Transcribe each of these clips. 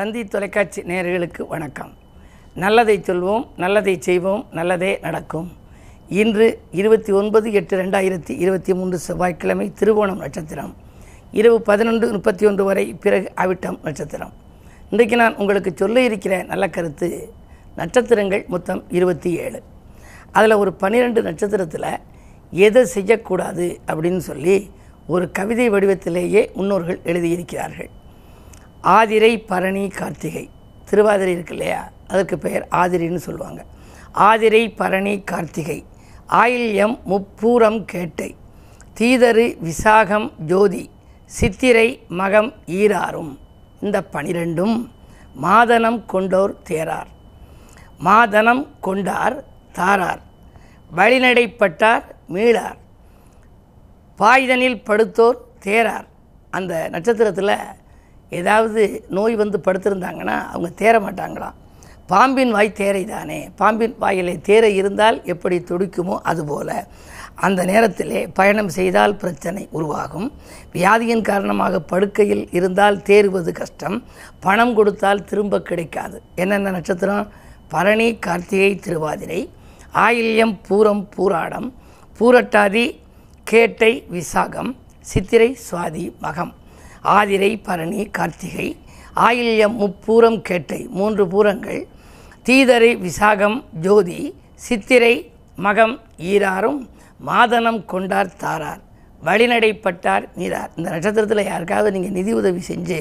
தந்தி தொலைக்காட்சி நேயர்களுக்கு வணக்கம். நல்லதை சொல்வோம் நல்லதை செய்வோம் நல்லதே நடக்கும். இன்று இருபத்தி ஒன்பது எட்டு ரெண்டாயிரத்தி இருபத்தி மூன்று செவ்வாய்க்கிழமை திருவோணம் நட்சத்திரம். இரவு பதினொன்று முப்பத்தி ஒன்று வரை பிறகு அவிட்டம் நட்சத்திரம். இன்றைக்கு நான் உங்களுக்கு சொல்ல இருக்கிற நல்ல கருத்து நட்சத்திரங்கள் மொத்தம் இருபத்தி ஏழு. அதில் ஒரு பன்னிரெண்டு நட்சத்திரத்தில் எதை செய்யக்கூடாது அப்படின்னு சொல்லி ஒரு கவிதை வடிவத்திலேயே முன்னோர்கள் எழுதியிருக்கிறார்கள். ஆதிரை பரணி கார்த்திகை. திருவாதிரை இருக்கு இல்லையா? அதற்கு பெயர் ஆதிரின்னு சொல்லுவாங்க. ஆதிரை பரணி கார்த்திகை. ஆயில்யம் முப்பூரம் கேட்டை. தீதரு விசாகம் ஜோதி. சித்திரை மகம் ஈராறும். இந்த பனிரெண்டும் மாதனம் கொண்டோர் தேரார். மாதனம் கொண்டார் தாரார். வழிநடைப்பட்டார் மீளார். பாய்தனில் படுத்தோர் தேரார். அந்த நட்சத்திரத்தில் ஏதாவது நோய் வந்து படுத்திருந்தாங்கன்னா அவங்க தேர மாட்டாங்களாம். பாம்பின் வாய் தேரை தானே பாம்பின் வாயிலே தேரை இருந்தால் எப்படி துடிக்குமோ அதுபோல. அந்த நேரத்திலே பயணம் செய்தால் பிரச்சனை உருவாகும். வியாதியின் காரணமாக படுக்கையில் இருந்தால் தேறுவது கஷ்டம். பணம் கொடுத்தால் திரும்ப கிடைக்காது. என்னென்ன நட்சத்திரம்? பரணி கார்த்திகை திருவாதிரை. ஆயில்யம் பூரம் பூராடம். பூரட்டாதி கேட்டை விசாகம். சித்திரை சுவாதி மகம். ஆதிரை பரணி கார்த்திகை ஆயில்யம் முப்பூரம் கேட்டை மூன்று பூரங்கள் தீதரை விசாகம் ஜோதி சித்திரை மகம் ஈராரும் மாதனம் கொண்டார் தாரார் வழிநடைப்பட்டார் நீரார். இந்த நட்சத்திரத்தில் யாருக்காவது நீங்கள் நிதி உதவி செஞ்சு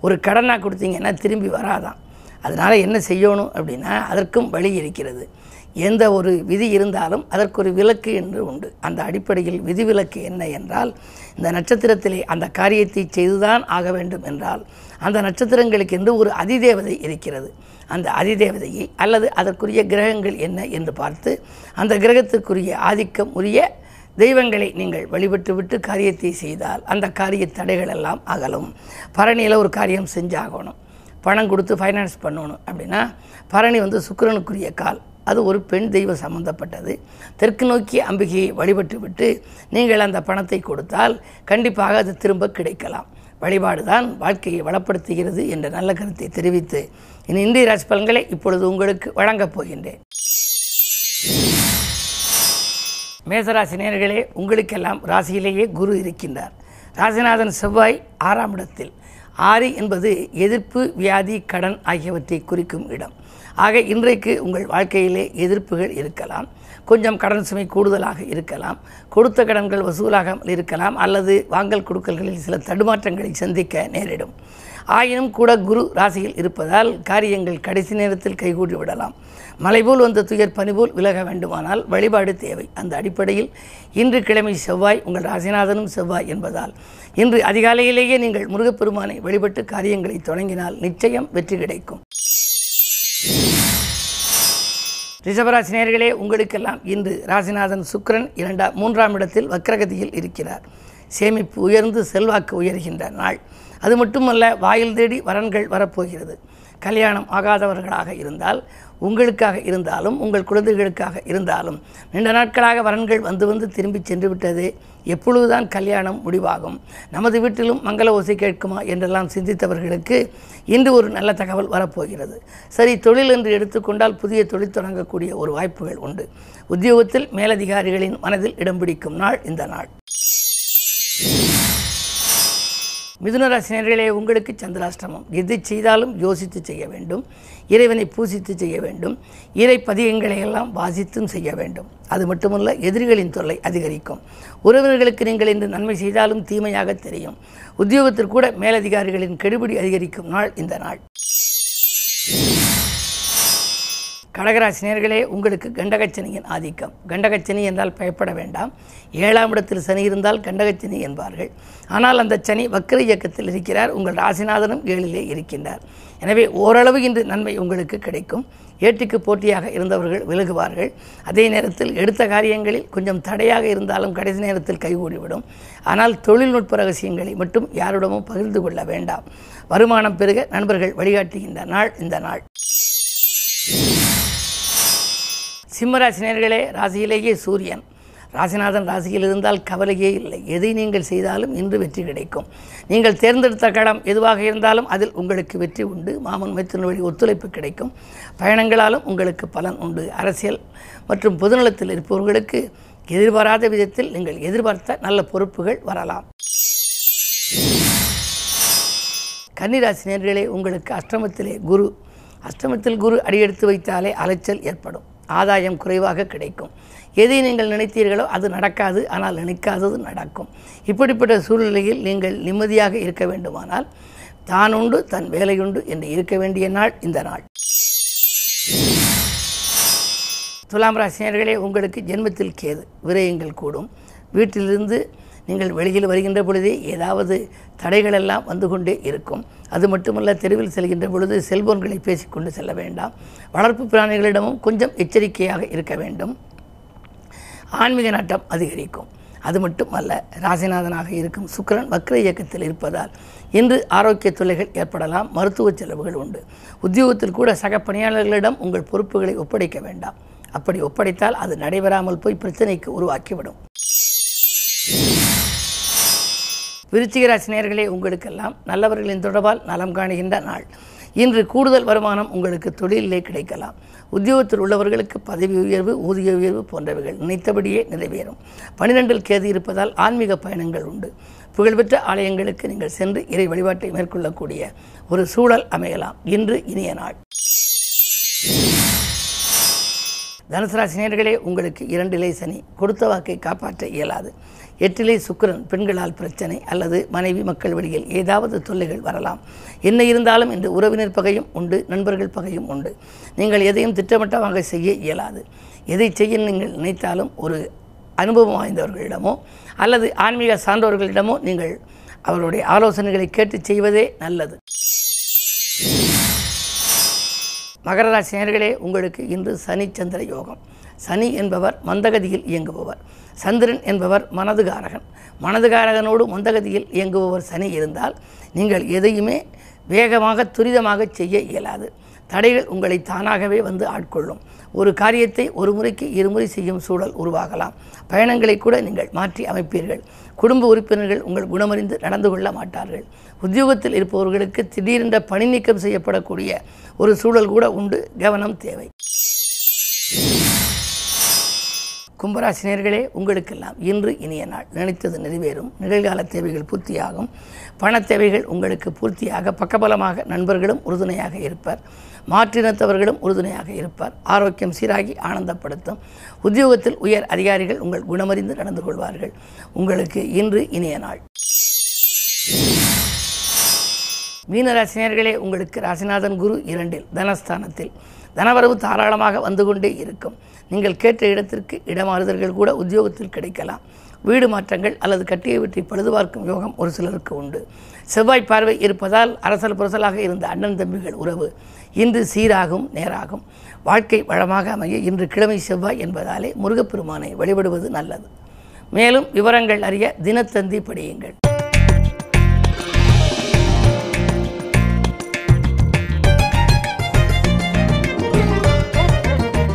ஒரு கடனாக கொடுத்தீங்கன்னா திரும்பி வராதான். அதனால் என்ன செய்யணும் அப்படின்னா அதற்கும் வழி இருக்கிறது. எந்த ஒரு விதி இருந்தாலும் அதற்கு ஒரு விலக்கு என்று உண்டு. அந்த அடிப்படையில் விதிவிலக்கு என்ன என்றால் இந்த நட்சத்திரத்திலே அந்த காரியத்தை செய்துதான் ஆக வேண்டும் என்றால் அந்த நட்சத்திரங்களுக்கு என்று ஒரு அதிதேவதை இருக்கிறது. அந்த அதிதேவதையை அல்லது அதற்குரிய கிரகங்கள் என்ன என்று பார்த்து அந்த கிரகத்திற்குரிய ஆதிக்கம் உரிய தெய்வங்களை நீங்கள் வழிபட்டு விட்டு காரியத்தை செய்தால் அந்த காரிய தடைகள் எல்லாம் அகலும். பரணியில் ஒரு காரியம் செஞ்சாகணும். பணம் கொடுத்து ஃபைனான்ஸ் பண்ணணும் அப்படின்னா பரணி வந்து சுக்கரனுக்குரிய கால். அது ஒரு பெண் தெய்வம் சம்பந்தப்பட்டது. தெற்கு நோக்கி அம்பிகையை வழிபட்டு விட்டு நீங்கள் அந்த பணத்தை கொடுத்தால் கண்டிப்பாக அது திரும்ப கிடைக்கலாம். வழிபாடு தான் வாழ்க்கையை வளப்படுத்துகிறது என்ற நல்ல கருத்தை தெரிவித்து இனி இந்திய ராசி பலன்களை இப்பொழுது உங்களுக்கு வழங்கப் போகின்றேன். மேசராசி நேர்களே உங்களுக்கெல்லாம் ராசியிலேயே குரு இருக்கின்றார். ராசிநாதன் செவ்வாய் ஆறாம் இடத்தில். ஆறு என்பது எதிர்ப்பு வியாதி கடன் ஆகியவற்றை குறிக்கும் இடம். ஆக இன்றைக்கு உங்கள் வாழ்க்கையிலே எதிர்ப்புகள் இருக்கலாம். கொஞ்சம் கடன் சுமை கூடுதலாக இருக்கலாம். கொடுத்த கடன்கள் வசூலாகாமல் இருக்கலாம். அல்லது வாங்கல் கொடுக்கல்களில் சில தடுமாற்றங்களை சந்திக்க நேரிடும். ஆயினும் கூட குரு ராசியில் இருப்பதால் காரியங்கள் கடைசி நேரத்தில் கைகூடி விடலாம். மலைபோல் வந்த துயர் பனிபோல் விலக வேண்டுமானால் வழிபாடு தேவை. அந்த அடிப்படையில் இன்று கிழமை செவ்வாய் உங்கள் ராசிநாதனும் செவ்வாய் என்பதால். இன்று அதிகாலையிலேயே நீங்கள் முருகப்பெருமானை வழிபட்டு காரியங்களை தொடங்கினால் நிச்சயம் வெற்றி கிடைக்கும். ரிஷபராசி நேர்களே உங்களுக்கெல்லாம் இன்று ராசிநாதன் சுக்கிரன் இரண்டாம் மூன்றாம் இடத்தில் வக்ரகதியில் இருக்கிறார். சேமிப்பு உயர்ந்து செல்வாக்கு உயர்கின்ற நாள். அது மட்டுமல்ல வாயில் தேடி வரன்கள் வரப்போகிறது. கல்யாணம் ஆகாதவர்களாக இருந்தால் உங்களுக்காக இருந்தாலும் உங்கள் குழந்தைகளுக்காக இருந்தாலும் நீண்ட நாட்களாக வரன்கள் வந்து வந்து திரும்பி சென்று விட்டது எப்பொழுதுதான் கல்யாணம் முடிவாகும்? நமது வீட்டிலும் மங்கள ஓசை கேட்குமா என்றெல்லாம் சிந்தித்தவர்களுக்கு இன்று ஒரு நல்ல தகவல் வரப்போகிறது. சரி தொழில் என்று எடுத்துக்கொண்டால் புதிய தொழில் தொடங்கக்கூடிய ஒரு வாய்ப்புகள் உண்டு. உத்தியோகத்தில் மேலதிகாரிகளின் மனதில் இடம் பிடிக்கும் நாள் இந்த நாள். மிதுனராசினர்களே உங்களுக்கு சந்திராஷ்டமம். எது செய்தாலும் யோசித்து செய்ய வேண்டும். இறைவனை பூசித்து செய்ய வேண்டும். இறை பதியங்களை எல்லாம் வாசித்தும் செய்ய வேண்டும். அது மட்டுமல்ல எதிரிகளின் தொல்லை அதிகரிக்கும். உறவினர்களுக்கு நீங்கள் இன்று நன்மை செய்தாலும் தீமையாக தெரியும். உத்தியோகத்திற்கூட மேலதிகாரிகளின் கெடுபிடி அதிகரிக்கும் நாள் இந்த நாள். கடகராசினியர்களே உங்களுக்கு கண்டகச்சனியின் ஆதிக்கம். கண்டகச்சனி என்றால் பயப்பட வேண்டாம். ஏழாம் இடத்தில் சனி இருந்தால் கண்டகச்சனி என்பார்கள். ஆனால் அந்த சனி வக்கர இயக்கத்தில் இருக்கிறார். உங்கள் ராசிநாதனும் ஏழிலே இருக்கின்றார். எனவே ஓரளவு இன்று நன்மை உங்களுக்கு கிடைக்கும். ஏட்டுக்கு போட்டியாக இருந்தவர்கள் விலகுவார்கள். அதே நேரத்தில் எடுத்த காரியங்களில் கொஞ்சம் தடையாக இருந்தாலும் கடைசி நேரத்தில் கைகூடிவிடும். ஆனால் தொழில்நுட்ப ரகசியங்களை மட்டும் யாரிடமும் பகிர்ந்து கொள்ள வேண்டாம். வருமானம் பெருக நண்பர்கள் வழிகாட்டுகின்ற நாள் இந்த நாள். சிம்மராசினியர்களே ராசியிலேயே சூரியன். ராசிநாதன் ராசியில் இருந்தால் கவலையே இல்லை. எதை நீங்கள் செய்தாலும் இன்று வெற்றி கிடைக்கும். நீங்கள் தேர்ந்தெடுத்த களம் எதுவாக இருந்தாலும் அதில் உங்களுக்கு வெற்றி உண்டு. மாமன் மைத்தின் வழி ஒத்துழைப்பு கிடைக்கும். பயணங்களாலும் உங்களுக்கு பலன் உண்டு. அரசியல் மற்றும் பொதுநலத்தில் இருப்பவர்களுக்கு எதிர்பாராத விதத்தில் நீங்கள் எதிர்பார்த்த நல்ல பொறுப்புகள் வரலாம். கன்னிராசி நேர்களே உங்களுக்கு அஷ்டமத்திலே குரு. அஷ்டமத்தில் குரு அடியெடுத்து வைத்தாலே அலைச்சல் ஏற்படும். ஆதாயம் குறைவாக கிடைக்கும். எதை நீங்கள் நினைத்தீர்களோ அது நடக்காது ஆனால் நினைக்காதது நடக்கும். இப்படிப்பட்ட சூழ்நிலையில் நீங்கள் நிம்மதியாக இருக்க வேண்டுமானால் தான் உண்டு தன் வேலையுண்டு என்று இருக்க வேண்டிய நாள் இந்த நாள். துலாம் ராசினியர்களே உங்களுக்கு ஜென்மத்தில் கேது விரயங்கள் கூடும். வீட்டிலிருந்து நீங்கள் வெளியில் வருகின்ற பொழுதே ஏதாவது தடைகள் எல்லாம் வந்து கொண்டே இருக்கும். அது மட்டுமல்ல தெருவில் செல்கின்ற பொழுது செல்போன்களை பேசிக்கொண்டு செல்ல வேண்டாம். வளர்ப்பு பிராணிகளிடமும் கொஞ்சம் எச்சரிக்கையாக இருக்க வேண்டும். ஆன்மீக நாட்டம் அதிகரிக்கும். அது மட்டும் அல்ல ராசிநாதனாக இருக்கும் சுக்கரன் வக்ர இயக்கத்தில் இருப்பதால் இன்று ஆரோக்கிய தொல்லைகள் ஏற்படலாம் மருத்துவ செலவுகள் உண்டு. உத்தியோகத்தில் கூட சக பணியாளர்களிடம் உங்கள் பொறுப்புகளை ஒப்படைக்க வேண்டாம். அப்படி ஒப்படைத்தால் அது நடைபெறாமல் போய் பிரச்சனைக்கு உருவாக்கிவிடும். விருச்சிகராசி நேர்களே உங்களுக்கெல்லாம் நல்லவர்களின் தொடர்பால் நலம் காணுகின்ற நாள். இன்று கூடுதல் வருமானம் உங்களுக்கு தொழிலிலே கிடைக்கலாம். உத்தியோகத்தில் உள்ளவர்களுக்கு பதவி உயர்வு ஊதிய உயர்வு போன்றவைகள் நினைத்தபடியே நிறைவேறும். பனிரெண்டில் கேது இருப்பதால் ஆன்மீக பயணங்கள் உண்டு. புகழ்பெற்ற ஆலயங்களுக்கு நீங்கள் சென்று இறை வழிபாட்டை மேற்கொள்ளக்கூடிய ஒரு சூழல் அமையலாம். இன்று இனிய நாள். தனுசு ராசினியர்களே உங்களுக்கு இரண்டிலே சனி கொடுத்த வாக்கை காப்பாற்ற இயலாது. எட்டிலே சுக்கிரன் பெண்களால் பிரச்சனை அல்லது மனைவி மக்கள் வழியில் ஏதாவது தொல்லைகள் வரலாம். என்ன இருந்தாலும் இன்று உறவினர் பகையும் உண்டு நண்பர்கள் பகையும் உண்டு. நீங்கள் எதையும் திட்டமிட்டமாக செய்ய இயலாது. எதை செய்ய நீங்கள் நினைத்தாலும் ஒரு அனுபவம் வாய்ந்தவர்களிடமோ அல்லது ஆன்மீக சார்ந்தவர்களிடமோ நீங்கள் அவருடைய ஆலோசனைகளை கேட்டு செய்வதே நல்லது. மகர ராசி நேர்களே உங்களுக்கு இன்று சனி சந்திர யோகம். சனி என்பவர் மந்தகதியில் இயங்குபவர். சந்திரன் என்பவர் மனதுகாரகன். மனதுகாரகனோடு மந்தகதியில் இயங்குபவர் சனி இருந்தால் நீங்கள் எதையுமே வேகமாக துரிதமாக செய்ய இயலாது. தடைகள் உங்களை தானாகவே வந்து ஆட்கொள்ளும். ஒரு காரியத்தை ஒரு முறைக்கு இருமுறை செய்யும் சூழல் உருவாகலாம். பயணங்களை கூட நீங்கள் மாற்றி அமைப்பீர்கள். குடும்ப உறுப்பினர்கள் உங்கள் குணமறிந்து நடந்து கொள்ள மாட்டார்கள். உத்தியோகத்தில் இருப்பவர்களுக்கு திடீரென்ற பணி நீக்கம் செய்யப்படக்கூடிய ஒரு சூழல் கூட உண்டு. கவனம் தேவை. கும்பராசினியர்களே உங்களுக்கெல்லாம் இன்று இனிய நாள். நினைத்தது நிறைவேறும். நிகழ்கால தேவைகள் பூர்த்தியாகும். பண தேவைகள் உங்களுக்கு பூர்த்தியாக பக்கபலமாக நண்பர்களும் உறுதுணையாக இருப்பர். மாற்றினத்தவர்களும் உறுதுணையாக இருப்பார். ஆரோக்கியம் சீராகி ஆனந்தப்படுத்தும். உத்தியோகத்தில் உயர் அதிகாரிகள் உங்கள் குணமறிந்து நடந்து கொள்வார்கள். உங்களுக்கு இன்று இனிய நாள். மீனராசினியர்களே உங்களுக்கு ராசிநாதன் குரு இரண்டில் தனஸ்தானத்தில். தனவரவு தாராளமாக வந்து கொண்டே இருக்கும். நீங்கள் கேட்ட இடத்திற்கு இடமாறுதல்கள் கூட உத்தியோகத்தில் கிடைக்கலாம். வீடு மாற்றங்கள் அல்லது கட்டிய வீட்டை பழுது பார்க்கும் யோகம் ஒரு சிலருக்கு உண்டு. செவ்வாய் பார்வை இருப்பதால் அரசல் புரசலாக இருந்த அண்ணன் தம்பிகள் உறவு இன்று சீராகும் நேராகும். வாழ்க்கை வளமாக அமைய இன்று கிழமை செவ்வாய் என்பதாலே முருகப்பெருமானை வழிபடுவது நல்லது. மேலும் விவரங்கள் அறிய தினத்தந்தி படியுங்கள்.